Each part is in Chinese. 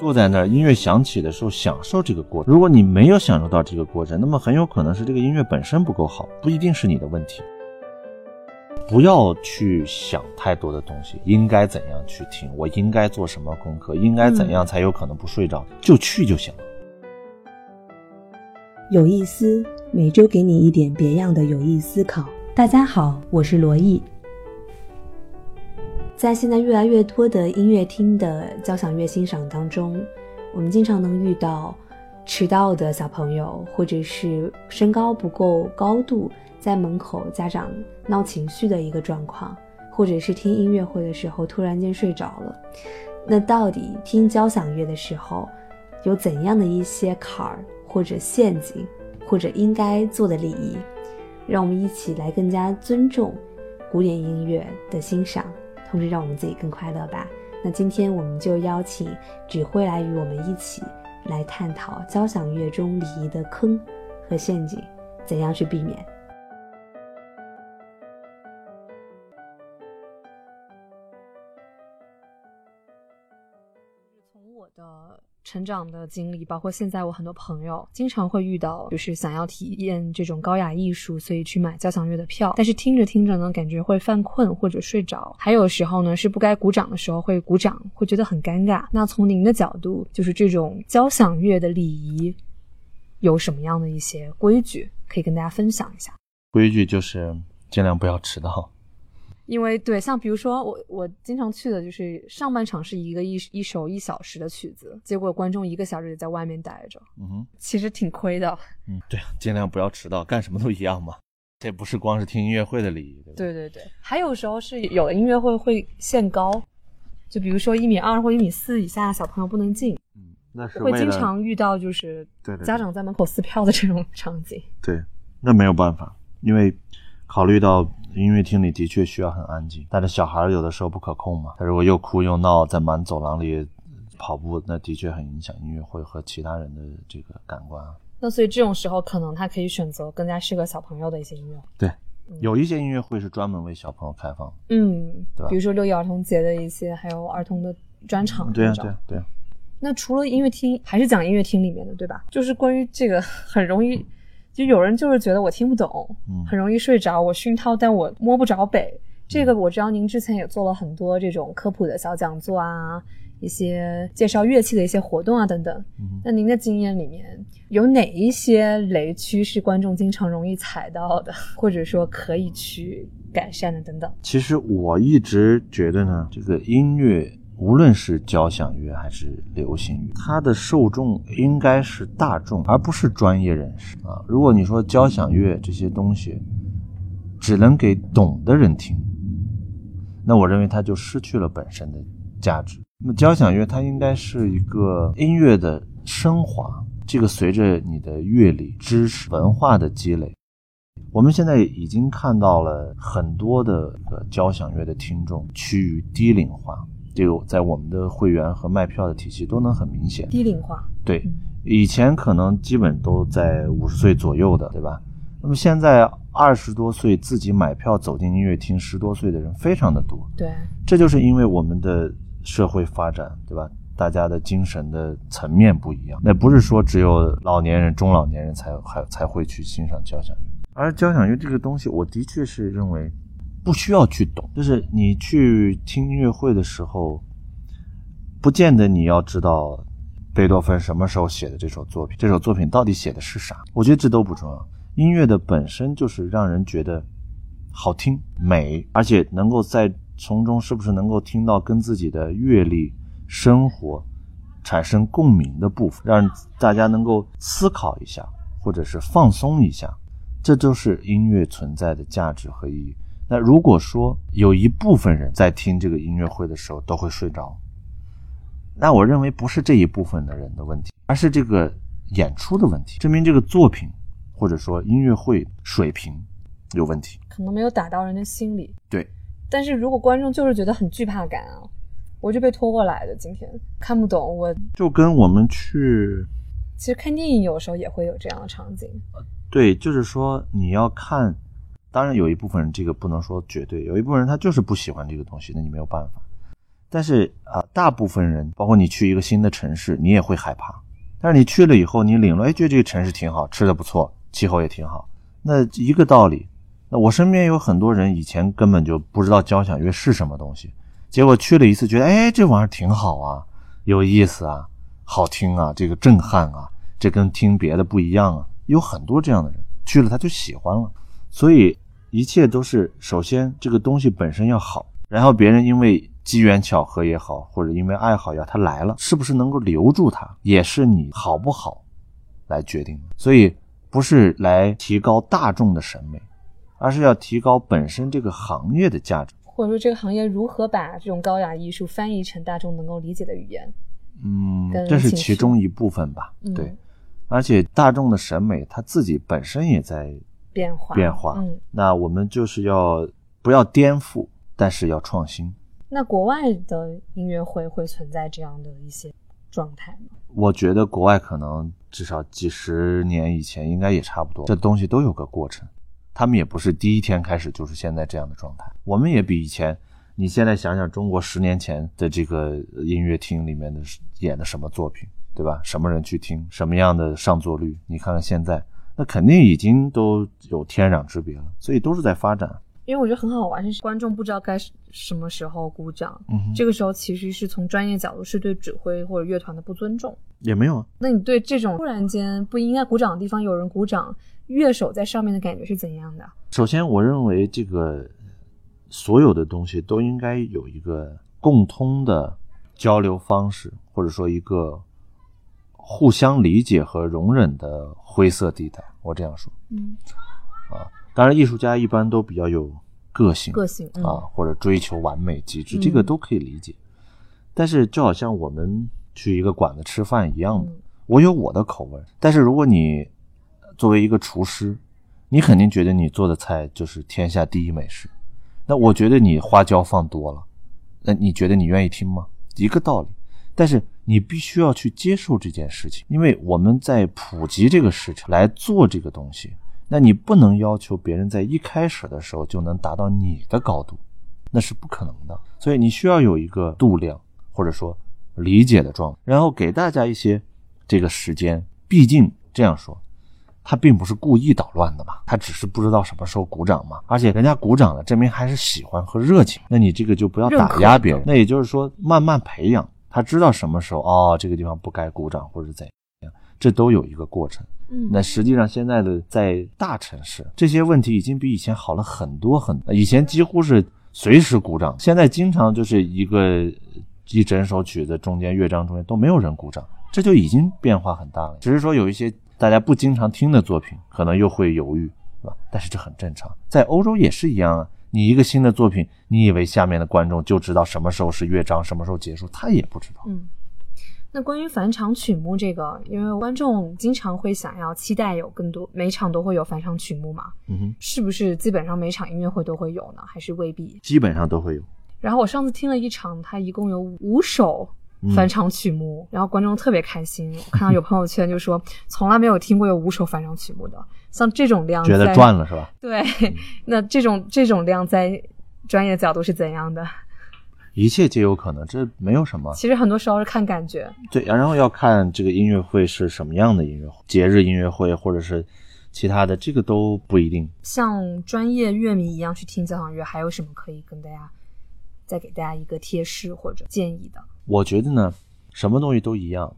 坐在那儿，音乐响起的时候享受这个过程。如果你没有享受到这个过程，那么很有可能是这个音乐本身不够好，不一定是你的问题。不要去想太多的东西，应该怎样去听，我应该做什么功课，应该怎样才有可能不睡着，就去就行了。有意思，每周给你一点别样的有益思考。大家好，我是罗毅。在现在越来越多的音乐厅的交响乐欣赏当中，我们经常能遇到迟到的小朋友，或者是身高不够高度。在门口，家长闹情绪的一个状况，或者是听音乐会的时候突然间睡着了。那到底听交响乐的时候，有怎样的一些坎儿或者陷阱，或者应该做的礼仪？让我们一起来更加尊重古典音乐的欣赏，同时让我们自己更快乐吧。那今天我们就邀请指挥来与我们一起来探讨交响乐中礼仪的坑和陷阱，怎样去避免。从我的成长的经历，包括现在我很多朋友经常会遇到，就是想要体验这种高雅艺术，所以去买交响乐的票。但是听着听着呢，感觉会犯困或者睡着。还有时候呢，是不该鼓掌的时候会鼓掌，会觉得很尴尬。那从您的角度，就是这种交响乐的礼仪有什么样的一些规矩可以跟大家分享一下？规矩就是尽量不要迟到。因为对，像比如说我我经常去的就是上半场是一个一一首一小时的曲子，结果观众一个小时也在外面待着，嗯哼，其实挺亏的。嗯，对，尽量不要迟到，干什么都一样嘛。这不是光是听音乐会的礼仪，对吧？对对对，还有时候是有的音乐会会限高，就比如说一米二或一米四以下小朋友不能进。嗯，那是会经常遇到就是家长在门口撕票的这种场景。对，那没有办法，因为。考虑到音乐厅里的确需要很安静，但是小孩有的时候不可控嘛，他如果又哭又闹，在满走廊里跑步，那的确很影响音乐会和其他人的这个感官。那所以这种时候，可能他可以选择更加适合小朋友的一些音乐。对，有一些音乐会是专门为小朋友开放，嗯，对吧？比如说六一儿童节的一些，还有儿童的专场。对啊，对啊，对啊。那除了音乐厅，还是讲音乐厅里面的，对吧？就是关于这个很容易。就有人就是觉得我听不懂，很容易睡着，我熏陶，但我摸不着北。这个我知道您之前也做了很多这种科普的小讲座啊，一些介绍乐器的一些活动啊等等。那您的经验里面有哪一些雷区是观众经常容易踩到的，或者说可以去改善的等等？其实我一直觉得呢，这个音乐。无论是交响乐还是流行乐，它的受众应该是大众，而不是专业人士啊。如果你说交响乐这些东西只能给懂的人听，那我认为它就失去了本身的价值。那么交响乐它应该是一个音乐的升华，这个随着你的阅历、知识、文化的积累，我们现在已经看到了很多的交响乐的听众趋于低龄化。这个在我们的会员和卖票的体系都能很明显低龄化。对，以前可能基本都在五十岁左右的，对吧？那么现在二十多岁自己买票走进音乐厅，十多岁的人非常的多。对，这就是因为我们的社会发展，对吧？大家的精神的层面不一样。那不是说只有老年人、中老年人才还才会去欣赏交响乐，而交响乐这个东西，我的确是认为。不需要去懂，就是你去听音乐会的时候，不见得你要知道贝多芬什么时候写的这首作品，这首作品到底写的是啥？我觉得这都不重要。音乐的本身就是让人觉得好听、美，而且能够在从中是不是能够听到跟自己的阅历、生活产生共鸣的部分，让大家能够思考一下，或者是放松一下，这就是音乐存在的价值和意义。那如果说有一部分人在听这个音乐会的时候都会睡着，那我认为不是这一部分的人的问题，而是这个演出的问题，证明这个作品或者说音乐会水平有问题，可能没有打到人的心里。对，但是如果观众就是觉得很惧怕感啊，我就被拖过来的，今天看不懂，我就跟我们去，其实看电影有时候也会有这样的场景。对，就是说你要看。当然，有一部分人这个不能说绝对，有一部分人他就是不喜欢这个东西，那你没有办法。但是啊，大部分人，包括你去一个新的城市，你也会害怕。但是你去了以后，你领了，哎，觉得这个城市挺好，吃的不错，气候也挺好。那一个道理。那我身边有很多人以前根本就不知道交响乐是什么东西，结果去了一次，觉得哎，这玩意儿挺好啊，有意思啊，好听啊，这个震撼啊，这跟听别的不一样啊。有很多这样的人去了，他就喜欢了。所以一切都是首先这个东西本身要好，然后别人因为机缘巧合也好，或者因为爱好也好，他来了，是不是能够留住他，也是你好不好来决定的。所以不是来提高大众的审美。而是要提高本身这个行业的价值，或者说这个行业如何把这种高雅艺术翻译成大众能够理解的语言。嗯，这是其中一部分吧。对，而且大众的审美他自己本身也在变化变化。嗯，那我们就是要不要颠覆，但是要创新。那国外的音乐会会存在这样的一些状态吗？我觉得国外可能至少几十年以前应该也差不多，这东西都有个过程。他们也不是第一天开始就是现在这样的状态，我们也比以前。你现在想想，中国十年前的这个音乐厅里面的演的什么作品，对吧？什么人去听，什么样的上座率？你看看现在，那肯定已经都有天壤之别了。所以都是在发展。因为我觉得很好玩，是观众不知道该什么时候鼓掌，这个时候其实是从专业角度是对指挥或者乐团的不尊重。也没有啊。那你对这种突然间不应该鼓掌的地方有人鼓掌？乐手在上面的感觉是怎样的？首先，我认为这个所有的东西都应该有一个共通的交流方式，或者说一个互相理解和容忍的灰色地带。我这样说，嗯，啊，当然，艺术家一般都比较有个性，个性啊，或者追求完美极致，这个都可以理解。但是，就好像我们去一个馆子吃饭一样的，我有我的口味，但是如果你作为一个厨师，你肯定觉得你做的菜就是天下第一美食。那我觉得你花椒放多了，那你觉得你愿意听吗？一个道理。但是你必须要去接受这件事情，因为我们在普及这个事情来做这个东西，那你不能要求别人在一开始的时候就能达到你的高度，那是不可能的。所以你需要有一个度量，或者说理解的状态，然后给大家一些这个时间。毕竟这样说。他并不是故意捣乱的嘛，他只是不知道什么时候鼓掌嘛。而且人家鼓掌了，证明还是喜欢和热情。那你这个就不要打压别人。那也就是说，慢慢培养，他知道什么时候哦，这个地方不该鼓掌或者怎样，这都有一个过程。嗯，那实际上现在的在大城市，这些问题已经比以前好了很多很多。以前几乎是随时鼓掌，现在经常就是一个一整首曲子中间乐章中间都没有人鼓掌，这就已经变化很大了。只是说有一些。大家不经常听的作品，可能又会犹豫，是吧？但是这很正常，在欧洲也是一样啊。你一个新的作品，你以为下面的观众就知道什么时候是乐章，什么时候结束，他也不知道。嗯，那关于返场曲目这个，因为观众经常会想要期待有更多，每场都会有返场曲目嘛？嗯哼，是不是基本上每场音乐会都会有呢？还是未必？基本上都会有。然后我上次听了一场，它一共有五首。返场曲目，然后观众特别开心。我看到有朋友圈就说，从来没有听过有五首返场曲目的，像这种量，觉得赚了是吧？对，那这种这种量在专业角度是怎样的？一切皆有可能，这没有什么。其实很多时候是看感觉。对，然后要看这个音乐会是什么样的音乐会，节日音乐会或者是其他的，这个都不一定。像专业乐迷一样去听交响乐，还有什么可以跟大家再给大家一个贴士或者建议的？我觉得呢，什么东西都一样，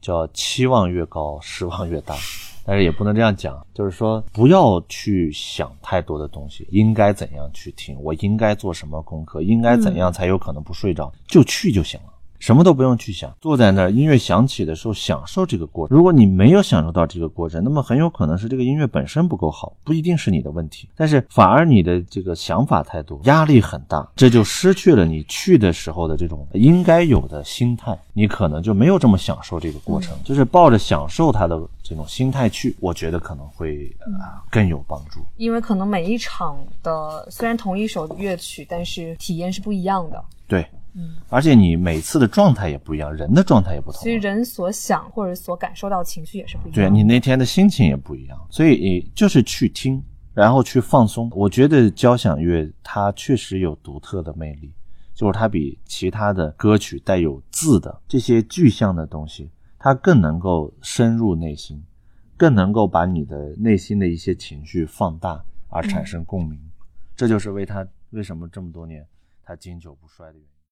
叫期望越高，失望越大。但是也不能这样讲，就是说不要去想太多的东西，应该怎样去听，我应该做什么功课，应该怎样才有可能不睡着，就去就行了。什么都不用去想，坐在那儿，音乐响起的时候享受这个过程。如果你没有享受到这个过程，那么很有可能是这个音乐本身不够好，不一定是你的问题。但是反而你的这个想法太多，压力很大，这就失去了你去的时候的这种应该有的心态，你可能就没有这么享受这个过程。就是抱着享受它的这种心态去，我觉得可能会啊更有帮助。因为可能每一场的虽然同一首乐曲，但是体验是不一样的。对。而且你每次的状态也不一样人的状态也不同所以人所想或者所感受到情绪也是不一样对你那天的心情也不一样所以你就是去听然后去放松。我觉得交响乐它确实有独特的魅力就是它比其他的歌曲带有字的这些具象的东西它更能够深入内心更能够把你的内心的一些情绪放大而产生共鸣。这就是为他为什么这么多年他经久不衰的原